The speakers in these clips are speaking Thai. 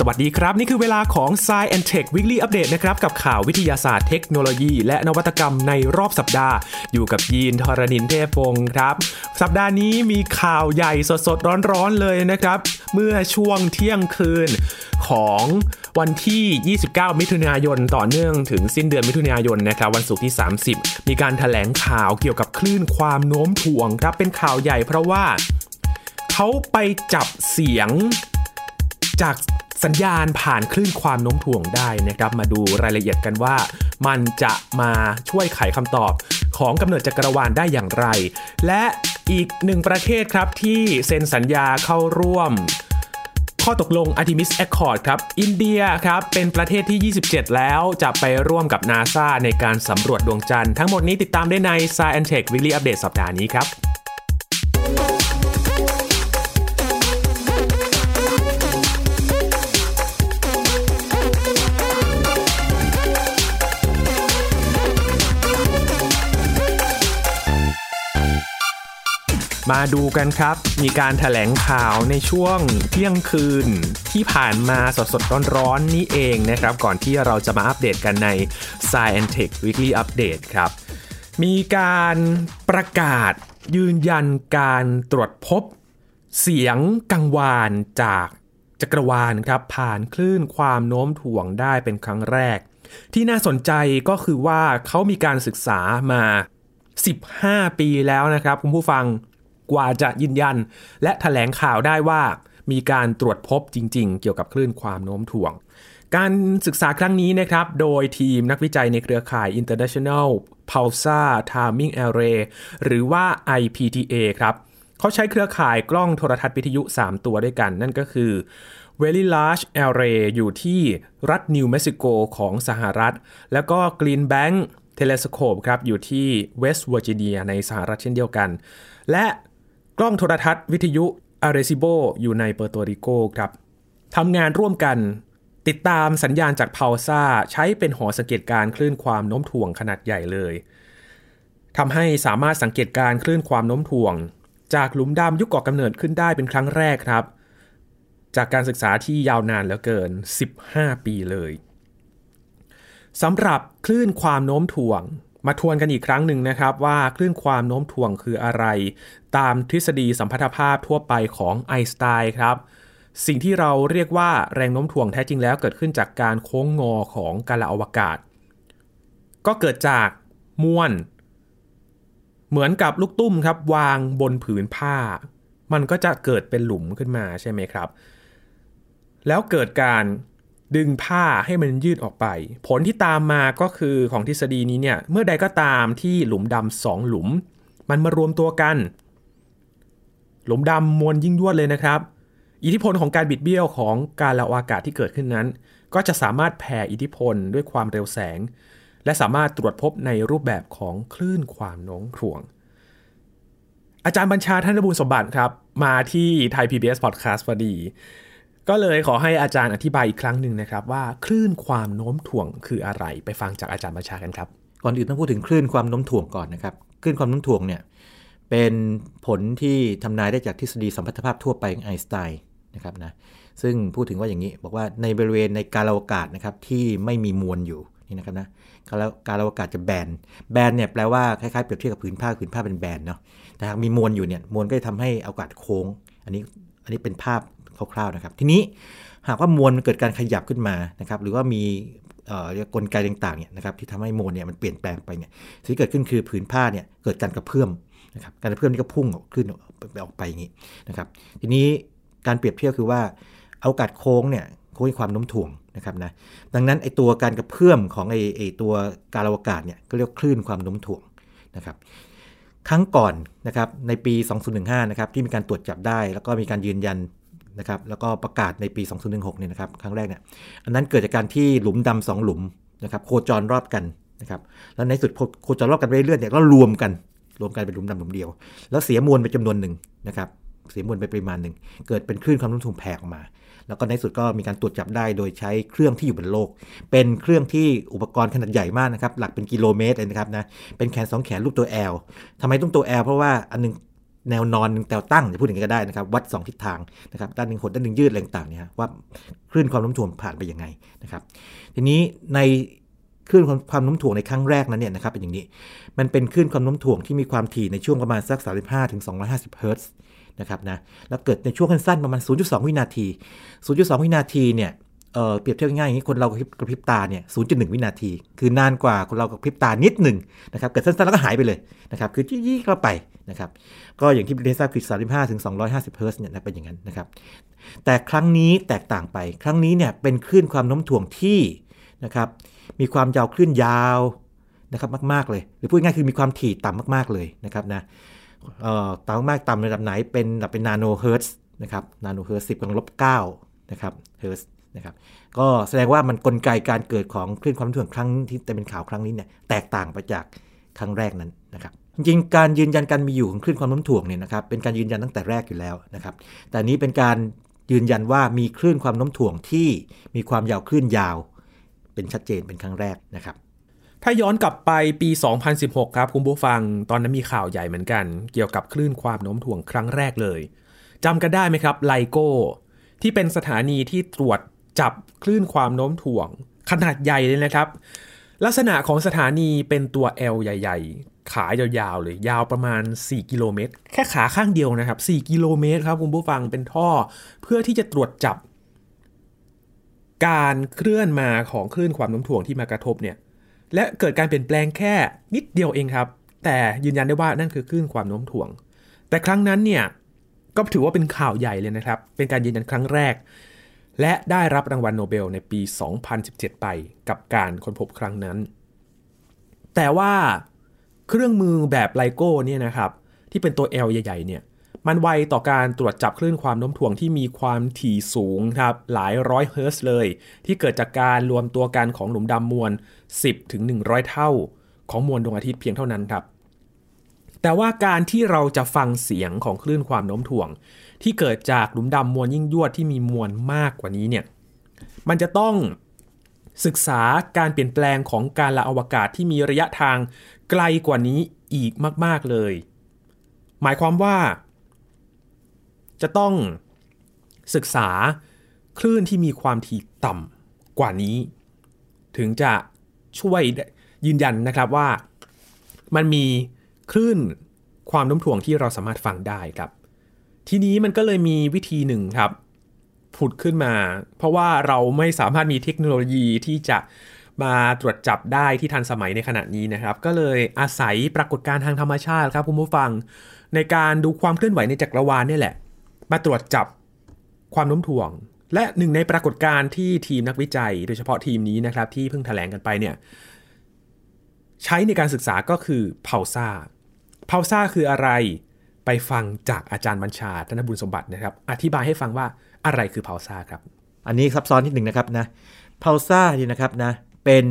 สวัสดีครับ นี่คือเวลาของ s ซ and Tech Weekly Update นะครับ กับข่าววิทยาศาสตร์เทคโนโลยี และนวัตกรรมในรอบสัปดาห์ อยู่กับยีนทรณินเทพวงศ์ครับ สัปดาห์นี้มีข่าวใหญ่สดๆ ร้อนๆเลยนะครับ เมื่อช่วงเที่ยงคืนของวันที่ 29 มิถุนายน ต่อเนื่องถึงสิ้นเดือนมิถุนายนนะครับวันศุกร์ที่ 30 มีการถแถลงข่าวเกี่ยวกับคลื่นความโน้มถ่วงครับเป็นข่าวใหญ่เพราะว่าเขาไปจับเสียงจาก สัญญาณผ่านคลื่นความโน้มถ่วงได้นะครับ มาดูรายละเอียดกันว่า มันจะมาช่วยไขคำตอบของกำเนิดจักรวาลได้อย่างไร และอีกหนึ่งประเทศครับที่เซ็นสัญญาเข้าร่วม ข้อตกลง Artemis Accord ครับ อินเดียครับ เป็นประเทศที่ 27 แล้วจะไปร่วมกับ NASA ในการสำรวจดวงจันทร์ทั้งหมดนี้ติดตามได้ใน Science Tech Weekly Update สัปดาห์นี้ครับ มาดูกันครับ มีการถแถลงข่าวในช่วงเที่ยงคืนที่ผ่านมาสดๆร้อนๆนี่เองนะครับ ก่อนที่เราจะมาอัปเดตกันใน Science Tech Weekly Update ครับ มีการประกาศยืนยันการตรวจพบเสียงกังวานจากจักรวาลครับ ผ่านคลื่นความโน้มถ่วงได้เป็นครั้งแรก ที่น่าสนใจก็คือว่าเขามีการศึกษามา 15 ปีแล้วนะครับ คุณผู้ฟัง กว่าจะยืนยัน และถแถลงข่าวได้ว่ามีการตรวจพบจริง ๆ เกี่ยวกับคลื่นความโน้มถ่วง การศึกษาครั้งนี้นะครับ โดยทีมนักวิจัยในเครือข่าย International Pulsar Timing Array หรือว่า IPTA ครับเขาใช้เครือข่ายกล้องโทรทรรศน์วิทยุ 3 ตัวด้วยกัน นั่นก็คือ Very Large Array อยู่ที่รัฐนิวเม็กซิโกของสหรัฐ แล้วก็ Green Bank Telescope ครับอยู่ที่เวสต์เวอร์จิเนียในสหรัฐเช่นเดียวกัน และ กล้องโทรทรรศน์วิทยุอาร์เรซิโบอยู่ในเปอร์โตริโกครับทำงานร่วมกันติดตามสัญญาณจากพาวซ่าใช้เป็นหอสังเกตการคลื่นความโน้มถ่วงขนาดใหญ่เลยทำให้สามารถสังเกตการคลื่นความโน้มถ่วง จากหลุมดำยุคก่อกำเนิดขึ้นได้เป็นครั้งแรกครับ จากการศึกษาที่ยาวนานเหลือเกิน 15 ปีเลยสำหรับคลื่นความโน้มถ่วง มาทวนกันอีกครั้งหนึ่งนะครับว่าคลื่นความโน้มถ่วงคืออะไร ตามทฤษฎีสัมพัทธภาพทั่วไปของไอน์สไตน์ครับ สิ่งที่เราเรียกว่าแรงโน้มถ่วงแท้จริงแล้วเกิดขึ้นจากการโค้งงอของกาลอวกาศ ก็เกิดจากมวลเหมือนกับลูกตุ้มครับวางบนผืนผ้า มันก็จะเกิดเป็นหลุมขึ้นมาใช่ไหมครับ แล้วเกิดการ ดึงผ้าให้มันยืดออกไป ผลที่ตามมาก็คือของทฤษฎีนี้เนี่ย เมื่อใดก็ตามที่หลุมดำสองหลุม มันมารวมตัวกัน หลุมดำมวลยิ่งยวดเลยนะครับ อิทธิพลของการบิดเบี้ยวของการละอากาศที่เกิดขึ้นนั้น ก็จะสามารถแผ่อิทธิพลด้วยความเร็วแสง และสามารถตรวจพบในรูปแบบของคลื่นความโน้มถ่วง อาจารย์บัญชาท่านระบุสมบัติครับ มาที่ไทย PBS Podcast พอดี ก็เลยขอให้อาจารย์อธิบายอีกครั้งหนึ่งนะครับ ว่าคลื่นความโน้มถ่วงคืออะไรไปฟังจากอาจารย์บัญชากันครับ ก่อนอื่นต้องพูดถึงคลื่นความโน้มถ่วงก่อนนะครับคลื่นความโน้มถ่วงเนี่ยเป็นผลที่ทำนายได้จากทฤษฎีสัมพัทธภาพทั่วไปของไอน์สไตน์นะครับนะซึ่งพูดถึงว่าอย่างนี้ บอกว่าในบริเวณในกาลอวกาศนะครับที่ไม่มีมวลอยู่นี่นะครับนะกาลกาลอวกาศจะแบนแบนเนี่ยแปลว่าคล้ายๆเปรียบเทียบกับผืนผ้าผืนผ้าเป็นแบนเนาะแต่หากมีมวลอยู่เนี่ยมวลก็จะทำให้อากาศโค้ง อันนี้อันนี้เป็นภาพ คร่าวๆนะครับ ทีนี้หากว่ามวลมันเกิดการขยับขึ้นมานะครับหรือว่ามีกลไกต่างๆเนี่ยนะครับที่ทำให้มวลเนี่ยมันเปลี่ยนแปลงไปเนี่ยสิ่งที่เกิดขึ้นคือผืนผ้าเนี่ยเกิดการกระเพื่อมนะครับการกระเพื่อมนี่ก็พุ่งออกขึ้นไปออกไปอย่างนี้นะครับทีนี้การเปรียบเทียบคือว่าเอากาศโค้งเนี่ยโค้งความโน้มถ่วงนะครับนะดังนั้นไอตัวการกระเพื่อมของไอไอตัวการอวกาศเนี่ยก็เรียกคลื่นความโน้มถ่วงนะครับครั้งก่อนนะครับในปี 2015 นะครับที่มีการตรวจจับได้ แล้วก็มีการยืนยัน นะครับแล้วก็ประกาศในปี 2016เนี่ยนะครับครั้งแรกเนี่ยอันนั้นเกิดจากการที่หลุมดำสองหลุมนะครับโคจรรอบกันนะครับแล้วในสุดโคจรรอบกันไปเรื่อยๆเนี่ยก็รวมกันรวมกันเป็นหลุมดำหลุมเดียว แล้วเสียมวลไปจำนวนหนึ่งนะครับเสียมวลไปปริมาณหนึ่งเกิดเป็นคลื่นความโน้มถ่วงแผ่ออกมา แล้วก็ในสุดก็มีการตรวจจับได้โดยใช้เครื่องที่อยู่บนโลก เป็นเครื่องที่อุปกรณ์ขนาดใหญ่มากนะครับหลักเป็นกิโลเมตรเลยนะครับนะเป็นแขน 2 แขนรูปตัว L ทำไมต้องตัว L เพราะว่าอันนึง แนวนอนแนวตั้งจะพูดอย่างนี้ก็ได้นะครับ วัด 2 ทิศทางนะครับด้านหนึ่งหดด้านหนึ่งยืดอะไรต่างเนี่ยว่าคลื่นความโน้มถ่วงผ่านไปยังไงนะครับ ทีนี้ในคลื่นความโน้มถ่วงในครั้งแรกนั้นเนี่ยนะครับเป็นอย่างนี้ มันเป็นคลื่นความโน้มถ่วงที่มีความถี่ในช่วงประมาณสัก 35ถึง250เฮิรตซ์นะครับนะแล้วเกิดในช่วงสั้นๆประมาณ 0.2 วินาที 0.2 วินาทีเนี่ย เออเปรียบเทียบง่ายอย่างนี้คนเรากระพริบตาเนี่ย0.1 วินาที คือนานกว่าคนเรากระพริบตานิดหนึ่งนะครับเกิดสั้นๆแล้วก็หายไปเลยนะครับคือยี่ๆเข้าไปนะครับก็อย่างที่เรียนทราบคือ 35ถึง250เฮิรตซ์เนี่ยเป็นอย่างนั้นนะครับแต่ครั้งนี้แตกต่างไปครั้งนี้เนี่ยเป็นคลื่นความโน้มถ่วงที่นะครับมีความยาวคลื่นยาวนะครับมากๆเลย หรือพูดง่ายคือมีความถี่ต่ำมากๆเลยนะครับนะต่ำมากต่ำระดับไหนเป็นระดับเป็นนาโนเฮิรตซ์นะครับนาโนเฮิรตซ์สิบกำลังลบเก้านะครับเฮิรตซ์ นะครับก็แสดงว่ามันกลไกการเกิดของคลื่นความถ่วงครั้งที่แต่เป็นข่าวครั้งนี้เนี่ยแตกต่างไปจากครั้งแรกนั้นนะครับจริงการยืนยันการมีอยู่ของคลื่นความโน้มถ่วงเนี่ยนะครับเป็นการยืนยันตั้งแต่แรกอยู่แล้วนะครับแต่นี้เป็นการยืนยันว่ามีคลื่นความโน้มถ่วงที่มีความยาวคลื่นยาว เป็นชัดเจนเป็นครั้งแรกนะครับถ้าย้อนกลับไปปี 2016 ครับคุณผู้ฟังตอนนั้นมีข่าวใหญ่เหมือนกัน เกี่ยวกับคลื่นความโน้มถ่วงครั้งแรกเลยจำกันได้ไหมครับไลโก้ที่เป็นสถานีที่ตรวจ จับคลื่นความโน้มถ่วง ขนาดใหญ่เลยนะครับ ลักษณะของสถานีเป็นตัว L ใหญ่ ๆ ขายาวๆเลย ยาวประมาณ 4 กิโลเมตร แค่ขาข้างเดียวนะครับ 4 กิโลเมตรครับคุณผู้ฟังเป็นท่อ เพื่อที่จะตรวจจับ การเคลื่อนมาของคลื่นความโน้มถ่วงที่มากระทบเนี่ย และเกิดการเปลี่ยนแปลงแค่นิดเดียวเองครับ แต่ยืนยันได้ว่านั่นคือคลื่นความโน้มถ่วง แต่ครั้งนั้นเนี่ยก็ถือว่าเป็นข่าวใหญ่เลยนะครับ เป็นการยืนยันครั้งแรก และได้รับรางวัลโนเบลในปี 2017 ไปกับการค้นพบครั้งนั้น แต่ว่าเครื่องมือแบบ LIGO เนี่ยนะครับที่เป็นตัว L ใหญ่ๆเนี่ยมันไวต่อการตรวจจับคลื่นความโน้มถ่วงที่มีความถี่สูงครับหลายร้อยเฮิร์ตซ์เลย ที่เกิดจากการรวมตัวกันของหลุมดำมวล 10ถึง100เท่า ของมวลดวงอาทิตย์เพียงเท่านั้นครับแต่ว่าการที่เราจะฟังเสียงของคลื่นความโน้มถ่วง ที่เกิดจากหลุมดำมวลยิ่งยวดที่มีมวลมากกว่านี้เนี่ยมันจะต้องศึกษาการเปลี่ยนแปลงของการละอวกาศที่มีระยะทางไกลกว่านี้อีกมาก ๆเลย หมายความว่า จะต้องศึกษาคลื่นที่มีความถี่ต่ำกว่านี้ ถึงจะช่วยยืนยันนะครับว่า มันมีคลื่นความโน้มถ่วงที่เราสามารถฟังได้ครับ ทีนี้มันก็เลยมีวิธีหนึ่งครับผุดขึ้นมา เพราะว่าเราไม่สามารถมีเทคโนโลยีที่จะมาตรวจจับได้ที่ทันสมัยในขณะนี้นะครับ ก็เลยอาศัยปรากฏการณ์ทางธรรมชาติครับคุณผู้ฟัง ในการดูความเคลื่อนไหวในจักรวาลนี่แหละ มาตรวจจับความโน้มถ่วง และหนึ่งในปรากฏการณ์ที่ทีมนักวิจัย โดยเฉพาะทีมนี้นะครับที่เพิ่งถแถลงกันไปเนี่ยใช้ในการศึกษาก็คือเพาซ่าเพาซ่าคืออะไร ไปฟังจากอาจารย์บัญชาธนบุญสมบัตินะครับ อธิบายให้ฟังว่าอะไรคือเพาซ่าครับ อันนี้ซับซ้อนนิดหนึ่งนะครับนะเพาซ่านี่นะครับนะเป็น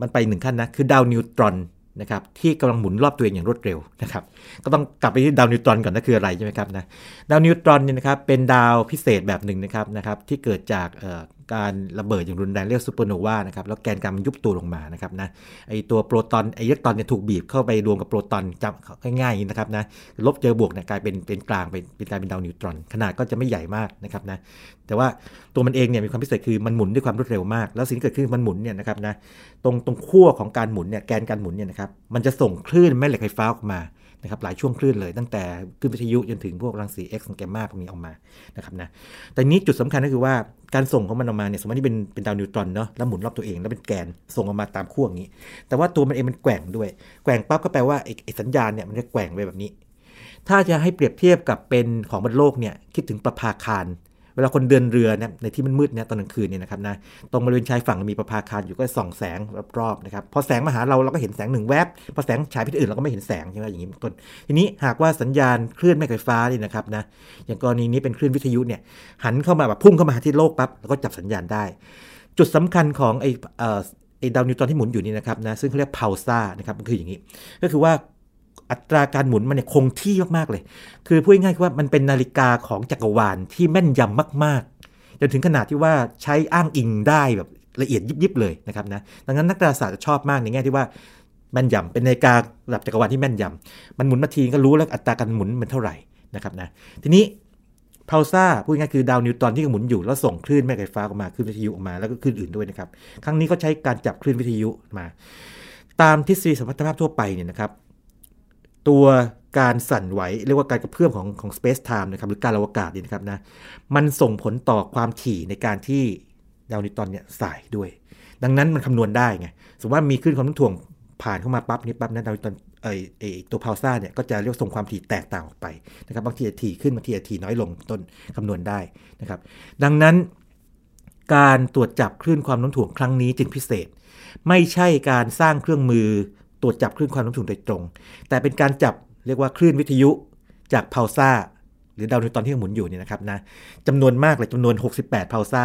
มันไปหนึ่งขั้นนะคือดาวนิวตรอนนะครับที่กำลังหมุนรอบตัวเองอย่างรวดเร็วนะครับก็ต้องกลับไปที่ดาวนิวตรอนก่อนนะคืออะไรใช่ไหมครับนะดาวนิวตรอนเนี่ยนะครับเป็นดาวพิเศษแบบหนึ่งนะครับนะครับที่เกิดจาก การระเบิดอย่างรุนแรงเรียกซูเปอร์โนวานะครับแล้วแกนกลางมันยุบตัวลงมานะครับนะไอตัวโปรตอนไออิเล็กตรอนเนี่ยถูกบีบเข้าไปรวมกับโปรตอนจำง่ายๆนะครับนะลบเจอบวกเนี่ยกลายเป็นเป็นกลางเป็นเป็นกลายเป็นดาวนิวตรอน ขนาดก็จะไม่ใหญ่มากนะครับนะแต่ว่าตัวมันเองเนี่ยมีความพิเศษคือมันหมุนด้วยความรวดเร็วมาก แล้วสิ่งที่เกิดขึ้นมันหมุนเนี่ยนะครับนะตรงตรงขั้วของการหมุนเนี่ยแกนการหมุนเนี่ยนะครับมันจะส่งคลื่นแม่เหล็กไฟฟ้าออกมา นะครับหลายช่วงคลื่นเลยตั้งแต่คลื่นวิทยุจนถึงพวกรังสี X แกมมาพวกนี้ออกมานะครับนะแต่นี้จุดสำคัญก็คือว่าการส่งของมันออกมาเนี่ยสมมติที่เป็นเป็นดาวนิวตรอนเนาะแล้วหมุนรอบตัวเองแล้วเป็นแกนส่งออกมาตามขั้วอย่างนี้ แต่ว่าตัวมันเองมันแกว่งด้วย แกว่งปั๊บก็แปลว่าไอ้สัญญาณเนี่ยมันจะแกว่งไปแบบนี้ ถ้าจะให้เปรียบเทียบกับเป็นของบนโลกเนี่ยคิดถึงประภาคาร เวลาคนเดินเรือเนี่ยในที่มันมืดเนี่ยตอนกลางคืนเนี่ยนะครับนะตรงบริเวณชายฝั่งมีประภาคารอยู่ก็ส่องแสงรอบๆนะครับพอแสงมาหาเราเราก็เห็นแสงหนึ่งแวบพอแสงฉายไปที่อื่นเราก็ไม่เห็นแสงใช่ไหมอย่างนี้ต้นทีนี้หากว่าสัญญาณคลื่นแม่ไฟฟ้านี่นะครับนะอย่างกรณีนี้เป็นคลื่นวิทยุเนี่ยหันเข้ามาแบบพุ่งเข้ามาที่โลกปั๊บแล้วก็จับสัญญาณได้ จุดสำคัญของไอไอดาวนิวตอนที่หมุนอยู่นี่นะครับนะซึ่งเขาเรียกพาวซ่านะครับมันคืออย่างนี้ ก็คือว่า อัตราการหมุนมันเนี่ยคงที่มากๆเลย คือพูดง่ายๆว่ามันเป็นนาฬิกาของจักรวาลที่แม่นยำมากๆ จนถึงขนาดที่ว่าใช้อ้างอิงได้แบบละเอียดยิบๆเลยนะครับนะ ดังนั้นนักดาราศาสตร์จะชอบมากในแง่ที่ว่าแม่นยำเป็นนาฬิการะดับจักรวาลที่แม่นยำมันหมุนมาทีก็รู้แล้วอัตราการหมุนมันเท่าไหร่นะครับนะ ทีนี้พาวซ่าพูดง่ายคือดาวนิวตอนที่หมุนอยู่ แล้วส่งคลื่นแม่ไฟฟ้าออกมาคลื่นวิทยุออกมาแล้วก็คลื่นอื่นด้วยนะครับ ครั้งนี้ก็ใช้การจับคลื่นวิทยุมา ตามทฤษฎีสมรรถภาพทั่วไปเนี่ยนะครับ ตัวการสั่นไหวเรียกว่าการกระเพื่อมของของ space time นะครับหรือการอวกาศนี่นะครับนะมันส่งผลต่อความถี่ในการที่ดาวนิวตอนเนี่ยสายด้วย ดังนั้นมันคำนวณได้ไงสมมติว่ามีคลื่นความโน้มถ่วงผ่านเข้ามาปั๊บนี่ปั๊บนะดาวนิวตอนไอไอตัวพาวซ่าเนี่ยก็จะเรียกส่งความถี่แตกต่างออกไปนะครับบางทีถี่ขึ้นบางทีถี่น้อยลงต้นคำนวณได้นะครับ ดังนั้นการตรวจจับคลื่นความโน้มถ่วงครั้งนี้จึงพิเศษ ไม่ใช่การสร้างเครื่องมือ ตรวจจับคลื่นความโน้มถ่วงโดยตรง แต่เป็นการจับเรียกว่าคลื่นวิทยุจากพาวซ่าหรือดาวนิวตอนที่หมุนอยู่เนี่ยนะครับนะจำนวนมากเลยจำนวน 68พาวซ่า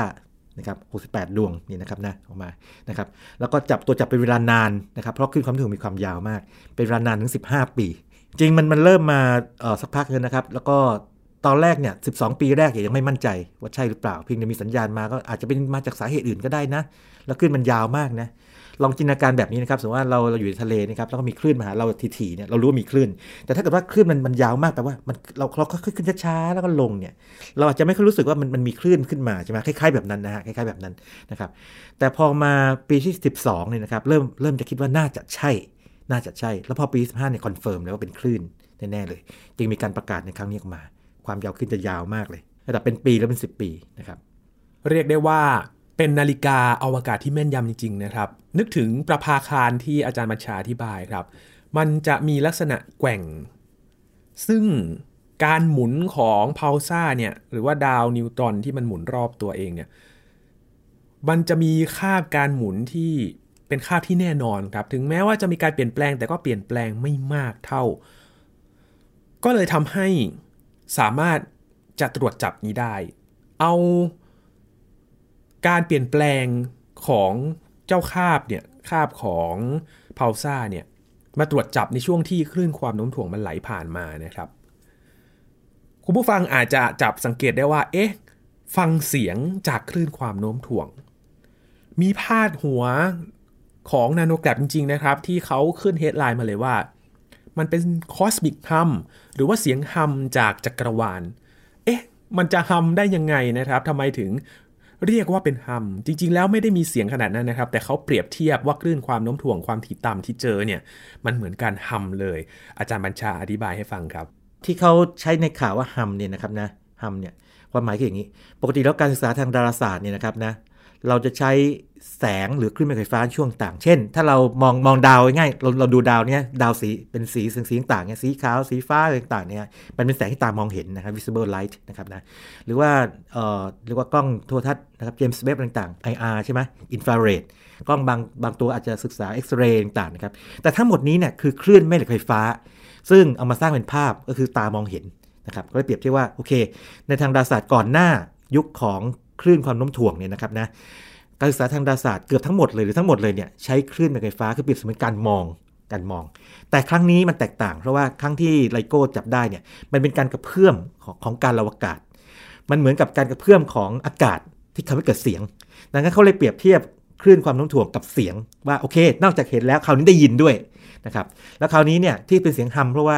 นะครับ68 ดวงนี่นะครับนะออกมานะครับ แล้วก็จับตัวจับเป็นเวลานานนะครับ เพราะคลื่นความถี่มีความยาวมาก เป็นเวลานานถึง 15 ปี จริงมันมันเริ่มมาเออสักพักเลยนะครับ แล้วก็ตอนแรกเนี่ย12 ปีแรกยังไม่มั่นใจว่าใช่หรือเปล่า เพียงแต่มีสัญญาณมาก็อาจจะเป็นมาจากสาเหตุอื่นก็ได้นะ แล้วคลื่นมันยาวมากนะ ลองจินตนาการแบบนี้นะครับ สมมติว่าเราเราอยู่ในทะเลนะครับ แล้วก็มีคลื่นมาหาเราทีๆเนี่ย เรารู้ว่ามีคลื่น แต่ถ้าเกิดว่าคลื่นมันมันยาวมากแปลว่ามันเราเราก็ขึ้นช้าๆ แล้วก็ลงเนี่ย เราอาจจะไม่ค่อยรู้สึกว่ามันมันมีคลื่นขึ้นมาใช่ไหมคล้ายๆแบบนั้นนะฮะ คล้ายๆแบบนั้นนะครับ แต่พอมาปีที่ 12เนี่ยนะครับ เริ่มเริ่มจะคิดว่าน่าจะใช่ น่าจะใช่ แล้วพอปี15เนี่ย confirm แล้วว่าเป็นคลื่นแน่ๆเลย จึงมีการประกาศในครั้งนี้ออกมา ความยาวคลื่นจะยาวมากเลยระดับเป็นปีแล้วเป็น 10 ปีนะครับ เรียกได้ว่าเป็นนาฬิกาอวกาศที่แม่นยำจริง ๆ นะครับ นึกถึงประภาคารที่อาจารย์บัญชาอธิบายครับ มันจะมีลักษณะแกว่ง ซึ่งการหมุนของพาวซ่าเนี่ยหรือว่าดาวนิวตรอนที่มันหมุนรอบตัวเองเนี่ยมันจะมีคาบการหมุนที่เป็นคาบที่แน่นอนครับถึงแม้ว่าจะมีการเปลี่ยนแปลงแต่ก็เปลี่ยนแปลงไม่มากเท่า ก็เลยทำให้สามารถจะตรวจจับนี้ได้ เอาการเปลี่ยนแปลงของ เจ้าคาบเนี่ยคาบของ pulsar เนี่ยมาตรวจจับในช่วงที่คลื่นความโน้มถ่วงมันไหลผ่านมานะครับ คุณผู้ฟังอาจจะจับสังเกตได้ว่า เอ๊ะ ฟังเสียงจากคลื่นความโน้มถ่วง มีพาดหัวของ NANOGrav จริง ๆ นะครับ ที่เขาขึ้น headline มาเลยว่า มันเป็น cosmic humหรือว่าเสียงฮัมจากจักรวาล เอ๊ะ มันจะฮัมได้ยังไงนะครับทำไมถึง เรียกว่าเป็นฮัมจริง ๆ แล้วไม่ได้มีเสียงขนาดนั้นนะครับ แต่เขาเปรียบเทียบว่าคลื่นความโน้มถ่วงความถี่ต่ำที่เจอเนี่ย มันเหมือนการฮัมเลย อาจารย์บัญชาอธิบายให้ฟังครับ ที่เขาใช้ในข่าวว่าฮัมเนี่ยนะครับนะฮัมเนี่ยความหมายคืออย่างนี้ ปกติแล้วการศึกษาทางดาราศาสตร์เนี่ยนะครับนะ เราจะใช้แสงหรือคลื่นไฟฟ้าช่วงต่าง เช่น ถ้าเรามองมองดาวง่ายเราเราดูดาวเนี่ยดาวสีเป็นสีสีสีต่างเนี่ยสีขาวสีฟ้าอะไรต่างเนี่ยมันเป็นแสงที่ตามองเห็นนะครับ visible light นะครับนะหรือว่าเอ่อเรียกว่ากล้องโทรทัศน์นะครับ James Webb ต่างๆ IR ใช่ไหม infrared กล้องบางบางตัวอาจจะศึกษาเอ็กซเรย์ต่างๆนะครับแต่ทั้งหมดนี้เนี่ยคือคลื่นแม่เหล็กไฟฟ้า ซึ่งเอามาสร้างเป็นภาพก็คือตามองเห็นนะครับก็เลยเปรียบเทียบว่าโอเค ในทางดาราศาสตร์ก่อนหน้ายุคของ คลื่นความโน้มถ่วงเนี่ยนะครับนะการศึกษาทางดาราศาสตร์เกือบทั้งหมดเลยหรือทั้งหมดเลยเนี่ยใช้คลื่นไฟฟ้าคือเปรียบเสมือนการมองการมอง แต่ครั้งนี้มันแตกต่าง เพราะว่าครั้งที่ไลโก้จับได้เนี่ยมันเป็นการกระเพื่อมของของการอวกาศ มันเหมือนกับการกระเพื่อมของอากาศที่ทำให้เกิดเสียงดังนั้นเขาเลยเปรียบเทียบคลื่นความโน้มถ่วงกับเสียงว่าโอเค นอกจากเห็นแล้วคราวนี้ได้ยินด้วยนะครับแล้วคราวนี้เนี่ยที่เป็นเสียงฮัมเพราะว่า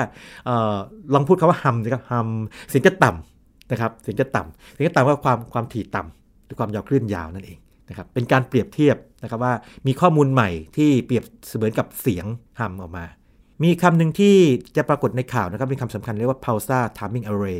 ออลองพูดคาว่าฮัมนะครับฮัมเสียงจะต่ำ นะครับเสียงจะต่ำเสียงจะต่ำว่าความความถี่ต่ำหรือความยาวคลื่นยาวนั่นเองนะครับเป็นการเปรียบเทียบนะครับว่ามีข้อมูลใหม่ที่เปรียบเสมือนกับเสียงฮัมออกมา มีคำหนึ่งที่จะปรากฏในข่าวนะครับเป็นคำสำคัญเรียกว่า pausa timing array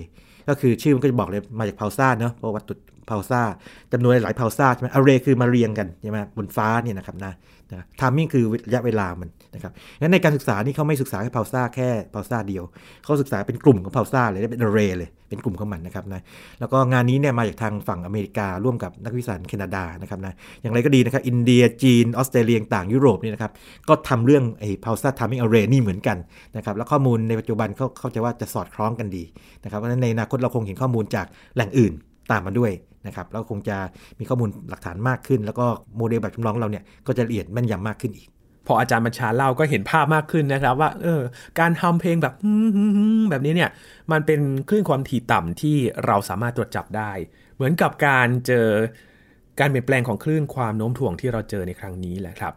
ก็คือชื่อมันก็จะบอกเลยมาจาก pausa เนาะเพราะวัตถุ pulsar จำนวนหลาย pulsar ใช่ไหม array คือมาเรียงกันใช่ไหมบนฟ้าเนี่ยนะครับนะนะ timing คือระยะเวลามันนะครับงั้นในการศึกษานี่เขาไม่ศึกษาแค่ pulsar แค่ pulsar เดียว เขาศึกษาเป็นกลุ่มของ pulsar เลยเป็น array เลยเป็นกลุ่มของมันนะครับนะแล้วก็งานนี้เนี่ยมาจากทางฝั่งอเมริการ่วมกับนักวิจัยแคนาดานะครับนะอย่างไรก็ดีนะครับอินเดียจีนออสเตรเลียต่างยุโรปนี่นะครับก็ทำเรื่องไอ้ pulsar timing array นี่เหมือนกันนะครับแล้วข้อมูลในปัจจุบันเขาเข้าใจว่าจะสอดคล้องกันดีนะครับเพราะฉะนั้นในอนาคตเราคงเห็นข้อมูลจากแหล่งอื่น ตามมาด้วยนะครับแล้วคงจะมีข้อมูลหลักฐานมากขึ้น แล้วก็โมเดลแบบจำลองเราเนี่ยก็จะละเอียดแม่นยำมากขึ้นอีก พออาจารย์บัญชาเล่าก็เห็นภาพมากขึ้นนะครับ ว่าเออการทำเพลงแบบแบบนี้เนี่ยมันเป็นคลื่นความถี่ต่ำที่เราสามารถตรวจจับได้ เหมือนกับการเจอการเปลี่ยนแปลงของคลื่นความโน้มถ่วงที่เราเจอในครั้งนี้แหละครับ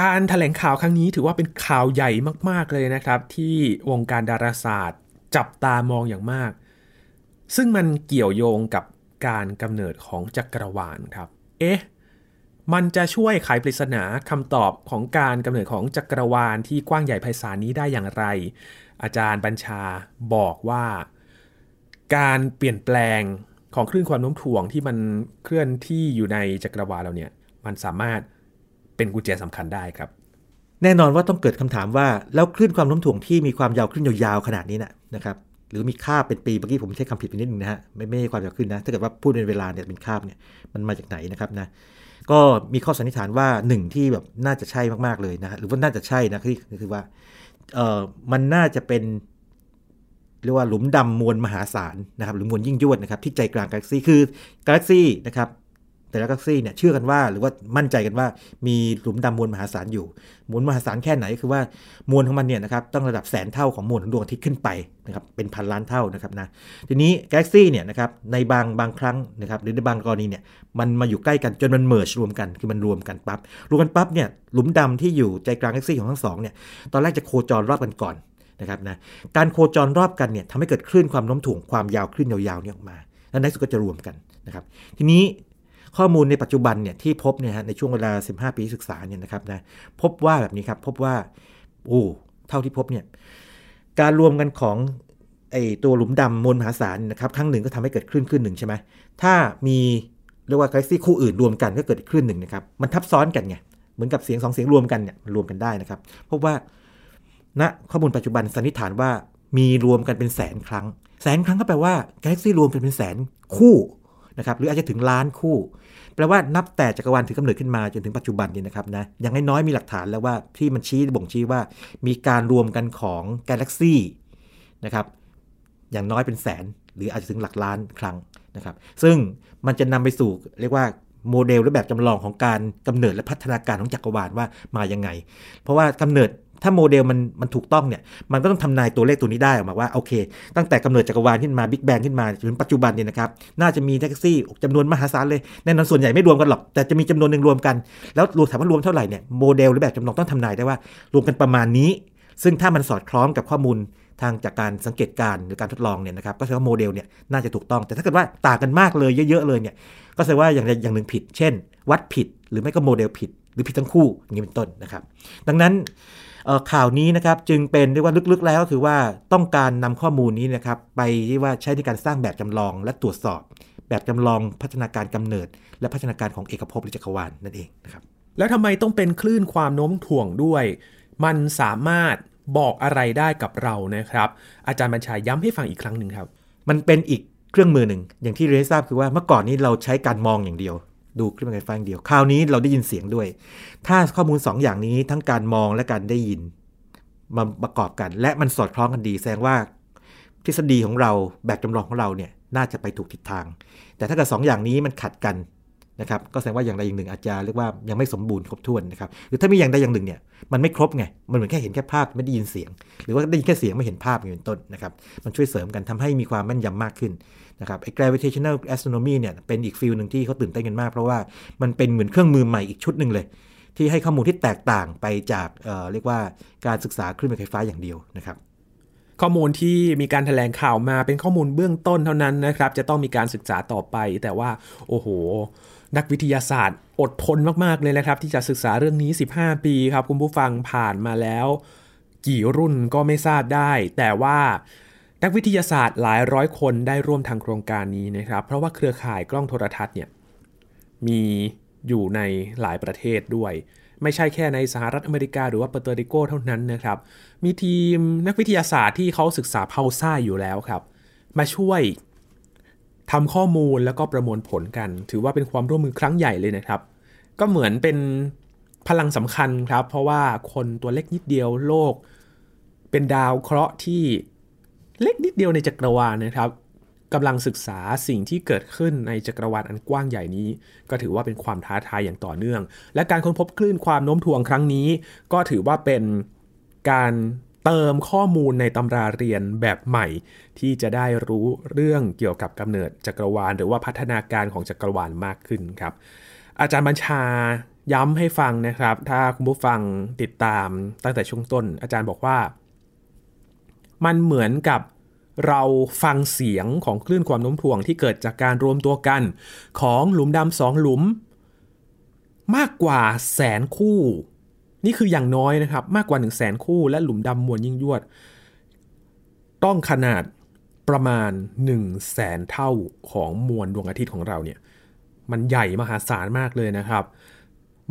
การถแถลงข่าวครั้งนี้ถือว่าเป็นข่าวใหญ่มาก ๆ เลยนะครับ ที่วงการดาราศาสตร์ จับตามองอย่างมาก ซึ่งมันเกี่ยวโยงกับการกำเนิดของจักรวาลครับ เอ๊ะ มันจะช่วยไขปริศนาคำตอบของการกำเนิดของจักรวาลที่กว้างใหญ่ไพศาลนี้ได้อย่างไร อาจารย์บัญชาบอกว่า การเปลี่ยนแปลงของคลื่นความโน้มถ่วงที่มันเคลื่อนที่อยู่ในจักรวาลเราเนี่ย มันสามารถเป็นกุญแจสำคัญได้ครับ แน่นอนว่าต้องเกิดคำถามว่าแล้วคลื่นความโน้มถ่วงที่มีความยาวคลื่นยาวๆขนาดนี้นะนะครับ หรือมีค่าเป็นปีเมื่อกี้ผมใช้คำผิดไปนิดนึงนะฮะไม่ไม่ใช่ความยาวคลื่นนะถ้าเกิดว่าพูดเป็นเวลาเนี่ยเป็นคาบเนี่ยมันมาจากไหนนะครับนะก็มีข้อสันนิษฐานว่าหนึ่งที่แบบน่าจะใช่มากๆเลยนะฮะหรือว่าน่าจะใช่นะคือคือว่าเออมันน่าจะเป็นเรียกว่าหลุมดำมวลมหาศาลนะครับหรือมวลยิ่งยวดนะครับที่ใจกลางกาแล็กซี่คือกาแล็กซี่นะครับ แต่ละกาแล็กซี่เนี่ยเชื่อกันว่าหรือว่ามั่นใจกันว่ามีหลุมดำมวลมหาศาลอยู่มวลมหาศาลแค่ไหนคือว่ามวลของมันเนี่ยนะครับต้องระดับแสนเท่าของมวลของดวงอาทิตย์ขึ้นไปนะครับเป็นพันล้านเท่านะครับนะทีนี้กาแล็กซี่เนี่ยนะครับในบางบางครั้งนะครับหรือในบางกรณีเนี่ยมันมาอยู่ใกล้กันจนมันเมิร์ชรวมกันคือมันรวมกันปั๊บรวมกันปั๊บเนี่ยหลุมดำที่อยู่ใจกลางกาแล็กซี่ของทั้งสองเนี่ยตอนแรกจะโคจรรอบกันก่อนนะครับนะการโคจรรอบกันเนี่ยทำให้เกิดคลื่นความโน้มถ่วงความยาวคลื่นยาวๆเนี่ยออกมา แล้วในสุดก็จะรวมกันนะครับ ทีนี้ ข้อมูลในปัจจุบันเนี่ยที่พบเนี่ยฮะในช่วงเวลา 15 ปีศึกษาเนี่ยนะครับนะพบว่าแบบนี้ครับพบว่าโอ้เท่าที่พบเนี่ยการรวมกันของไอตัวหลุมดำมวลมหาศาลนะครับครั้งหนึ่งก็ทำให้เกิดคลื่นคลื่นหนึ่งใช่ไหมถ้ามีเรียกว่ากาแล็กซี่คู่อื่นรวมกันก็เกิดคลื่นหนึ่งนะครับมันทับซ้อนกันไงเหมือนกับเสียงสองเสียงรวมกันเนี่ยมันรวมกันได้นะครับพบว่าณนะข้อมูลปัจจุบันสันนิษฐานว่ามีรวมกันเป็นแสนครั้ง แสนครั้งก็แปลว่ากาแล็กซี่รวมกันเป็นแสนคู่ นะครับหรืออาจจะถึงล้านคู่ แปลว่านับแต่จักรวาลถือกำเนิดขึ้นมาจนถึงปัจจุบันนี้นะครับนะอย่างน้อยๆมีหลักฐานแล้วว่าที่มันชี้บ่งชี้ว่า มีการรวมกันของกาแล็กซี่นะครับอย่างน้อยเป็นแสน หรืออาจจะถึงหลักล้านครั้งนะครับซึ่งมันจะนำไปสู่เรียกว่าโมเดลหรือแบบจำลองของการกำเนิดและพัฒนาการของจักรวาลว่ามายังไง เพราะว่ากำเนิด ถ้าโมเดลมันมันถูกต้องเนี่ย มันก็ต้องทำนายตัวเลขตัวนี้ได้ออกมาว่าโอเค ตั้งแต่กำเนิดจักรวาลขึ้นมาบิ๊กแบงขึ้นมาจนปัจจุบันเนี่ยนะครับ น่าจะมีแท็กซี่จำนวนมหาศาลเลย แน่นอนส่วนใหญ่ไม่รวมกันหรอก แต่จะมีจำนวนหนึ่งรวมกัน แล้วรวมถามว่ารวมเท่าไหร่เนี่ย โมเดลหรือแบบจำลองต้องทำนายได้ว่ารวมกันประมาณนี้ ซึ่งถ้ามันสอดคล้องกับข้อมูลทางจากการสังเกตการหรือการทดลองเนี่ยนะครับก็แสดงว่าโมเดลเนี่ยน่าจะถูกต้อง แต่ถ้าเกิดว่าต่างกันมากเลยเยอะๆเลยเนี่ยก็แสดงว่าอย่างใดอย่างหนึ่งผิด เช่น วัดผิดหรือไม่ก็โมเดลผิด หรือผิดทั้งคู่อย่างนี้เป็นต้นนะครับ ดังนั้นข่าวนี้นะครับจึงเป็นเรียกว่าลึกๆแล้วก็คือว่าต้องการนำข้อมูลนี้นะครับไปที่ว่าใช้ในการสร้างแบบจำลองและตรวจสอบ แบบจำลองพัฒนาการกำเนิด และพัฒนาการของเอกภพหรือจักรวาลนั่นเองนะครับแล้วทำไมต้องเป็นคลื่นความโน้มถ่วงด้วย มันสามารถบอกอะไรได้กับเรานะครับ อาจารย์บัญชาย้ำให้ฟังอีกครั้งหนึ่งครับ มันเป็นอีกเครื่องมือหนึ่งอย่างที่เรียนทราบคือว่าเมื่อก่อนนี้เราใช้การมองอย่างเดียว ดูคลิปการฟังเดียว คราวนี้เราได้ยินเสียงด้วย ถ้าข้อมูล 2ออย่างนี้ทั้งการมองและการได้ยินมาประกอบกัน และมันสอดคล้องกันดี แสดงว่า ทฤษฎีของเราแบบจำลองของเราเนี่ยน่าจะไปถูกทิศทาง แต่ถ้าเกิดสอย่างนี้มันขัดกันนะครับ ก็แสดงว่าอย่างใดอย่างหนึ่งอาจจะเรียกว่ายังไม่สมบูรณ์ครบถ้วนนะครับ หรือถ้ามีอย่างใดอย่างหนึ่งเนี่ยมันไม่ครบไง มันเหมือนแค่เห็นแค่ภาพไม่ได้ยินเสียง หรือว่าได้ยินแค่เสียงไม่เห็นภาพอย่างเป็นต้นนะครับ มันช่วยเสริมกันทำให้มีความแม่นยำมากขึ้น นะครับไอ้ gravitational astronomy เนี่ยเป็นอีกฟิลหนึ่งที่เขาตื่นเต้นกันมาก เพราะว่ามันเป็นเหมือนเครื่องมือใหม่อีกชุดหนึ่งเลย ที่ให้ข้อมูลที่แตกต่างไปจากเเรียกว่าการศึกษาคลื่นไฟฟ้าอย่างเดียวนะครับข้อมูลที่มีการถแถลงข่าวมาเป็นข้อมูลเบื้องต้นเท่านั้นนะครับ จะต้องมีการศึกษาต่อไป แต่ว่าโอ้โห นักวิทยาศาสตร์ อดทนมากๆเลยนะครับ ที่จะศึกษาเรื่องนี้ 15 ปีครับ คุณผู้ฟังผ่านมาแล้ว กี่รุ่นก็ไม่ทราบได้ แต่ว่า นักวิทยาศาสตร์หลายร้อยคนได้ร่วมทางโครงการนี้นะครับ เพราะว่าเครือข่ายกล้องโทรทัศน์เนี่ยมีอยู่ในหลายประเทศด้วย ไม่ใช่แค่ในสหรัฐอเมริกาหรือว่าเปอร์โตริโกเท่านั้นนะครับ มีทีมนักวิทยาศาสตร์ที่เขาศึกษาเพาซ่าอยู่แล้วครับ มาช่วยทำข้อมูลแล้วก็ประมวลผลกัน ถือว่าเป็นความร่วมมือครั้งใหญ่เลยนะครับ ก็เหมือนเป็นพลังสำคัญครับ เพราะว่าคนตัวเล็กนิดเดียวโลก เป็นดาวเคราะห์ที่ เล็กนิดเดียวในจักรวาลนะครับกำลังศึกษาสิ่งที่เกิดขึ้นในจักรวาลอันกว้างใหญ่นี้ ก็ถือว่าเป็นความท้าทายอย่างต่อเนื่อง และการค้นพบคลื่นความโน้มถ่วงครั้งนี้ ก็ถือว่าเป็นการเติมข้อมูลในตำราเรียนแบบใหม่ ที่จะได้รู้เรื่องเกี่ยวกับกำเนิดจักรวาล หรือว่าพัฒนาการของจักรวาลมากขึ้นครับ อาจารย์บัญชาย้ำให้ฟังนะครับ ถ้าคุณผู้ฟังติดตามตั้งแต่ช่วงต้น อาจารย์บอกว่า มันเหมือนกับเราฟังเสียงของคลื่นความโน้มถ่วงที่เกิดจากการรวมตัวกัน ของหลุมดำสองหลุม มากกว่าแสนคู่ นี่คืออย่างน้อยนะครับ มากกว่า1 0 0 0 0แสนคู่และหลุมดำมวลยิ่งยวด ต้องขนาดประมาณ1 0 0 0 0แสนเท่าของมวลดวงอาทิตย์ของเราเนี่ย มันใหญ่มหาศาลมากเลยนะครับ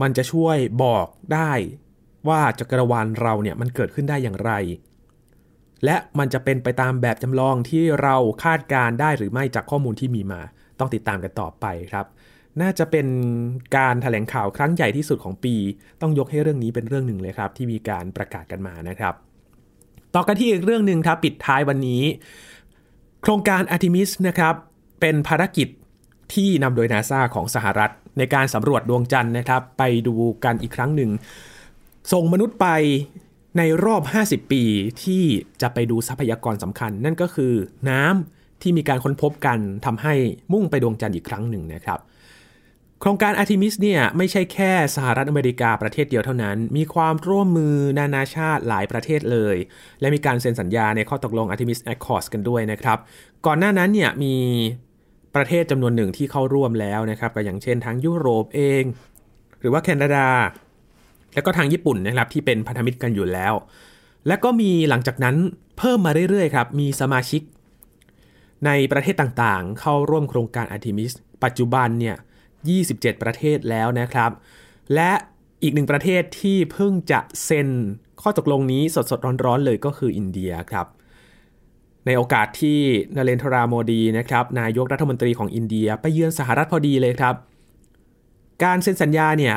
มันจะช่วยบอกได้ว่าจักรวาลเราเนี่ยมันเกิดขึ้นได้อย่างไร และมันจะเป็นไปตามแบบจำลองที่เราคาดการได้หรือไม่จากข้อมูลที่มีมา ต้องติดตามกันต่อไปครับ น่าจะเป็นการถแถลงข่าวครั้งใหญ่ที่สุดของปี ต้องยกให้เรื่องนี้เป็นเรื่องหนึ่งเลยครับ ที่มีการประกาศกันมานะครับ ต่อกันที่อีกเรื่องหนึ่งครับปิดท้ายวันนี้ โครงการ Artemis นะครับเป็นภารกิจที่นำโดยนาซาของสหรัฐ ในการสำรวจดวงจันทร์นะครับ ไปดูกันอีกครั้งหนึ่ง ส่งมนุษย์ไป ในรอบ 50 ปีที่จะไปดูทรัพยากรสำคัญ นั่นก็คือน้ำที่มีการค้นพบกันทำให้มุ่งไปดวงจันทร์อีกครั้งหนึ่งนะครับ โครงการ Artemis เนี่ยไม่ใช่แค่สหรัฐอเมริกาประเทศเดียวเท่านั้น มีความร่วมมือนานาชาติหลายประเทศเลย และมีการเซ็นสัญญาในข้อตกลง Artemis Accords กันด้วยนะครับ ก่อนหน้านั้นเนี่ยมีประเทศจำนวนหนึ่งที่เข้าร่วมแล้วนะครับก็อย่างเช่นทั้งยุโรปเอง หรือว่าแคนาดา แล้วก็ทางญี่ปุ่นนะครับที่เป็นพันธมิตรกันอยู่แล้ว และก็มีหลังจากนั้นเพิ่มมาเรื่อยๆครับมีสมาชิก ในประเทศต่างๆ เข้าร่วมโครงการ Artemis ปัจจุบันเนี่ย27 ประเทศแล้วนะครับ และอีกหนึ่งประเทศที่เพิ่งจะเซ็นข้อตกลงนี้สดๆร้อนๆเลยก็คืออินเดียครับ ในโอกาสที่นาเรนทราโมดีนะครับนายกรัฐมนตรีของอินเดีย ไปเยือนสหรัฐพอดีเลยครับ การเซ็นสัญญาเนี่ย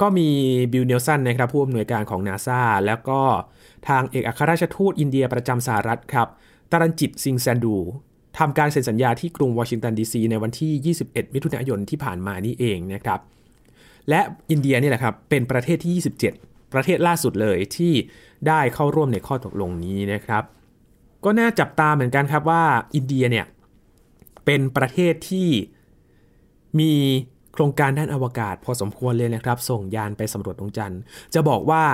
ก็มีบิลเนลสันนะครับผู้อำนวยการของนาซาแล้วก็ทางเอกอัครราชทูตอินเดียประจำสหรัฐครับตารันจิตซิงแซนดูทำการเซ็นสัญญาที่กรุงวอชิงตันดีซีในวันที่ 21 มิถุนายนที่ผ่านมานี่เองนะครับ และอินเดียนี่แหละครับเป็นประเทศที่ 27 ประเทศล่าสุดเลยที่ได้เข้าร่วมในข้อตกลงนี้นะครับ ก็น่าจับตาเหมือนกันครับว่าอินเดียเนี่ยเป็นประเทศที่มี โครงการด้านอวกาศ พอสมควรเลยนะครับ ส่งยานไปสำรวจดวงจันทร์ จะบอกว่า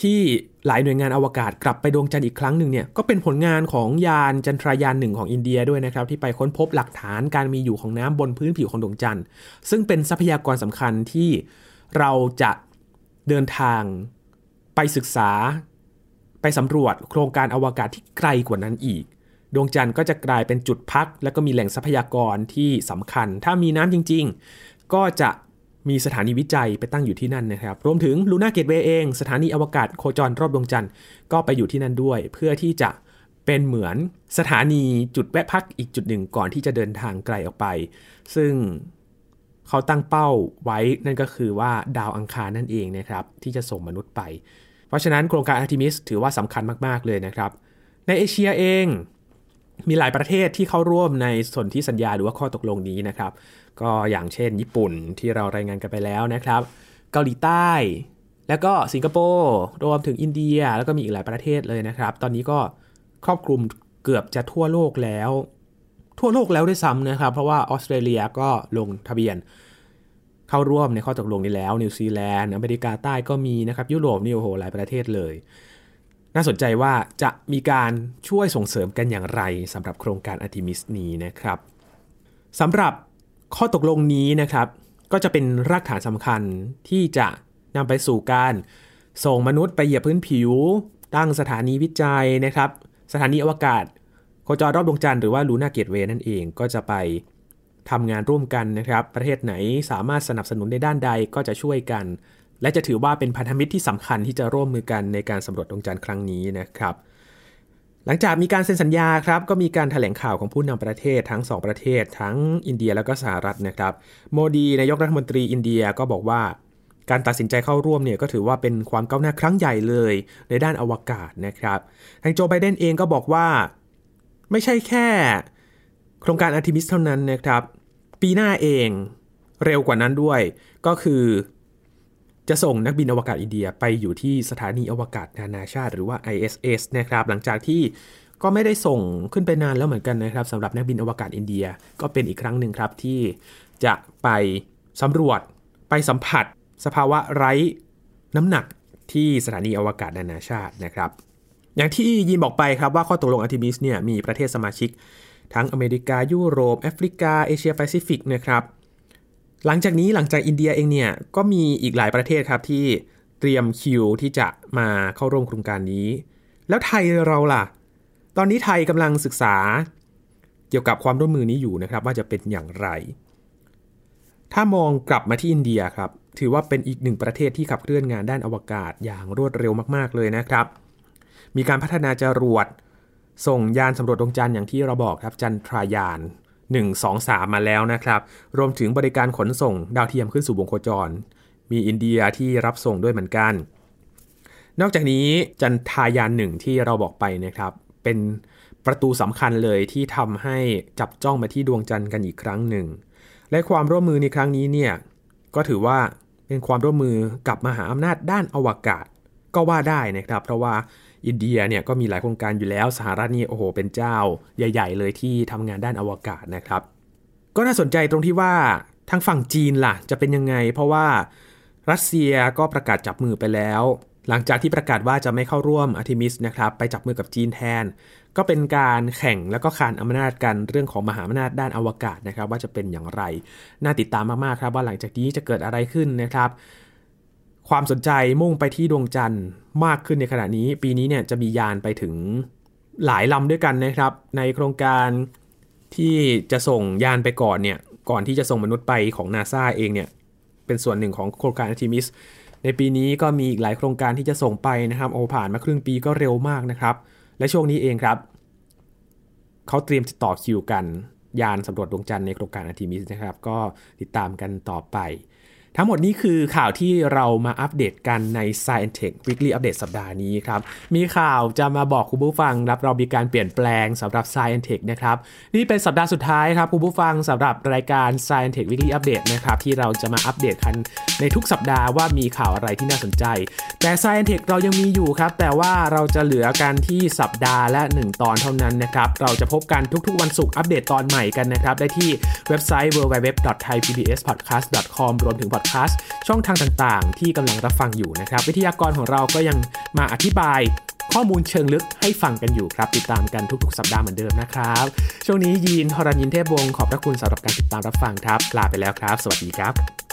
ที่หลายหน่วยงานอวกาศกลับไปดวงจันทร์อีกครั้งหนึ่งเนี่ยก็เป็นผลงานของยานจันทรายานหนึ่งของอินเดียด้วยนะครับ ที่ไปค้นพบหลักฐานการมีอยู่ของน้ำบนพื้นผิวของดวงจันทร์ ซึ่งเป็นทรัพยากรสำคัญที่เราจะเดินทางไปศึกษา ไปสำรวจโครงการอวกาศที่ไกลกว่านั้นอีก ดวงจันทร์ก็จะกลายเป็นจุดพัก และก็มีแหล่งทรัพยากรที่สำคัญ ถ้ามีน้ำจริง ๆ ก็จะมีสถานีวิจัยไปตั้งอยู่ที่นั่นนะครับ รวมถึงลูน่าเกตเวย์เอง สถานีอวกาศโคจรรอบดวงจันทร์ก็ไปอยู่ที่นั่นด้วย เพื่อที่จะเป็นเหมือนสถานีจุดแวะพักอีกจุดหนึ่งก่อนที่จะเดินทางไกลออกไป ซึ่งเขาตั้งเป้าไว้นั่นก็คือว่าดาวอังคารนั่นเองนะครับ ที่จะส่งมนุษย์ไป เพราะฉะนั้นโครงการอาร์ทิมิสถือว่าสำคัญมากๆเลยนะครับ ในเอเชียเองมีหลายประเทศที่เข้าร่วมในสนธิสัญญาหรือว่าข้อตกลงนี้นะครับ ก็อย่างเช่น ญี่ปุ่นที่เรารายงานกันไปแล้วนะครับ เกาหลีใต้ แล้วก็สิงคโปร์รวมถึงอินเดีย แล้วก็มีอีกหลายประเทศเลยนะครับ ตอนนี้ก็ครอบคลุมเกือบจะทั่วโลกแล้ว ทั่วโลกแล้วด้วยซ้ำนะครับ เพราะว่าออสเตรเลียก็ลงทะเบียน เข้าร่วมในข้อตกลงนี้แล้ว นิวซีแลนด์อเมริกาใต้ก็มีนะครับ ยุโรปนี่โอ้โหหลายประเทศเลยน่าสนใจว่าจะมีการช่วยส่งเสริมกันอย่างไรสำหรับโครงการอาร์ติมิสนี้นะครับสำหรับ ข้อตกลงนี้นะครับ ก็จะเป็นรากฐานสำคัญที่จะนำไปสู่การส่งมนุษย์ไปเหยียบพื้นผิว ตั้งสถานีวิจัยนะครับ สถานีอวกาศโคจรรอบดวงจันทร์หรือว่าลูน่าเกตเวนั่นเองก็จะไปทำงานร่วมกันนะครับ ประเทศไหนสามารถสนับสนุนในด้านใดก็จะช่วยกัน และจะถือว่าเป็นพันธมิตรที่สำคัญที่จะร่วมมือกันในการสำรวจดวงจันทร์ครั้งนี้นะครับ หลังจากมีการเซ็นสัญญาครับก็มีการถแถลงข่าวของผู้นำประเทศทั้ง 2 ประเทศ ทั้งอินเดียแล้วก็สหรัฐนะครับโมดีนายกรัฐมนตรีอินเดียก็บอกว่า การตัดสินใจเข้าร่วมเนี่ยก็ถือว่าเป็นความก้าวหน้าครั้งใหญ่เลย ในด้านอวกาศนะครับทางโจไบเดนเองก็บอกว่า ไม่ใช่แค่ โครงการอาร์ทิมิสเท่านั้นนะครับ ปีหน้าเองเร็วกว่านั้นด้วย ก็คือ จะส่งนักบินอวกาศอินเดียไปอยู่ที่สถานีอวกาศนานาชาติ หรือว่า ISS นะครับ หลังจากที่ก็ไม่ได้ส่งขึ้นไปนานแล้วเหมือนกันนะครับสำหรับนักบินอวกาศอินเดียก็เป็นอีกครั้งหนึ่งครับที่จะไปสำรวจไปสัมผัส สภาวะไร้น้ำหนักที่สถานีอวกาศนานาชาตินะครับ อย่างที่ยินบอกไปครับว่าข้อตกลงอาร์ทิมิสเนี่ยมีประเทศสมาชิก ทั้งอเมริกายุโรปแอฟริกาเอเชียแปซิฟิกนะครับ หลังจากนี้หลังจากอินเดียเองเนี่ยก็มีอีกหลายประเทศครับที่เตรียมคิวที่จะมาเข้าร่วมโครงการนี้ แล้วไทยเราล่ะ ตอนนี้ไทยกำลังศึกษาเกี่ยวกับความร่วมมือนี้อยู่นะครับว่าจะเป็นอย่างไร ถ้ามองกลับมาที่อินเดียครับ ถือว่าเป็นอีกหนึ่งประเทศที่ขับเคลื่อนงานด้านอวกาศอย่างรวดเร็วมาก ๆ เลยนะครับ มีการพัฒนาจรวด ส่งยานสำรวจดวงจันทร์อย่างที่เราบอกครับจันทรายาน 1 2 3 มาแล้วนะครับ รวมถึงบริการขนส่งดาวเทียมขึ้นสู่วงโคจร มีอินเดียที่รับส่งด้วยเหมือนกัน นอกจากนี้จันทายานหนึ่งที่เราบอกไปนะครับ เป็นประตูสำคัญเลยที่ทำให้จับจ้องมาที่ดวงจันทร์กันอีกครั้งหนึ่ง และความร่วมมือในครั้งนี้เนี่ยก็ถือว่าเป็นความร่วมมือกับมหาอำนาจด้านอวกาศ ก็ว่าได้นะครับ เพราะว่า อินเดียเนี่ยก็มีหลายโครงการอยู่แล้วสหรัฐนี่โอ้โหเป็นเจ้าใหญ่ ๆ เลยที่ทำงานด้านอวกาศนะครับ ก็น่าสนใจตรงที่ว่าทางฝั่งจีนล่ะ จะเป็นยังไง เพราะว่ารัสเซียก็ประกาศจับมือไปแล้ว หลังจากที่ประกาศว่าจะไม่เข้าร่วมอาร์ทิมิสนะครับไปจับมือกับจีนแทน ก็เป็นการแข่งแล้วก็ขานอำนาจกันเรื่องของมหาอำนาจด้านอวกาศนะครับ ว่าจะเป็นอย่างไร น่าติดตามมากๆครับว่าหลังจากนี้จะเกิดอะไรขึ้นนะครับ ความสนใจมุ่งไปที่ดวงจันทร์มากขึ้นในขณะนี้ ปีนี้เนี่ยจะมียานไปถึงหลายลำด้วยกันนะครับ ในโครงการที่จะส่งยานไปก่อนเนี่ยก่อนที่จะส่งมนุษย์ไปของนาซาเองเนี่ยเป็นส่วนหนึ่งของโครงการอาร์ทิมิสในปีนี้ก็มีอีกหลายโครงการที่จะส่งไปนะครับโอ้ผ่านมาครึ่งปีก็เร็วมากนะครับ และช่วงนี้เองครับเขาเตรียมจะต่อคิวกัน ยานสำรวจดวงจันทร์ในโครงการอาร์ทิมิสนะครับ ก็ติดตามกันต่อไป ทั้งหมดนี้คือข่าวที่เรามาอัปเดตกันใน Science Tech Weekly Update สัปดาห์นี้ครับ มีข่าวจะมาบอกคุณผู้ฟังครับเรามีการเปลี่ยนแปลงสำหรับ Science Tech นะครับ นี่เป็นสัปดาห์สุดท้ายครับคุณผู้ฟังสำหรับรายการ Science Tech Weekly Update นะครับที่เราจะมาอัปเดตกันในทุกสัปดาห์ว่ามีข่าวอะไรที่น่าสนใจ แต่ Science Tech เรายังมีอยู่ครับ แต่ว่าเราจะเหลือกันที่สัปดาห์ละ 1 ตอนเท่านั้นนะครับเราจะพบกันทุกๆ วันศุกร์อัปเดตตอนใหม่กันนะครับได้ที่เว็บไซต์ www.thaipbspodcast.com รวมถึงดคาสต์ช่องทางต่างๆ ที่กำลังรับฟังอยู่นะครับ วิทยากรของเราก็ยังมาอธิบายข้อมูลเชิงลึกให้ฟังกันอยู่ครับ ติดตามกันทุกๆ สัปดาห์เหมือนเดิมนะครับ ช่วงนี้ยีนทรณินเทพวงศ์ขอบพระคุณสำหรับการติดตามรับฟังครับ ลาไปแล้วครับ สวัสดีครับ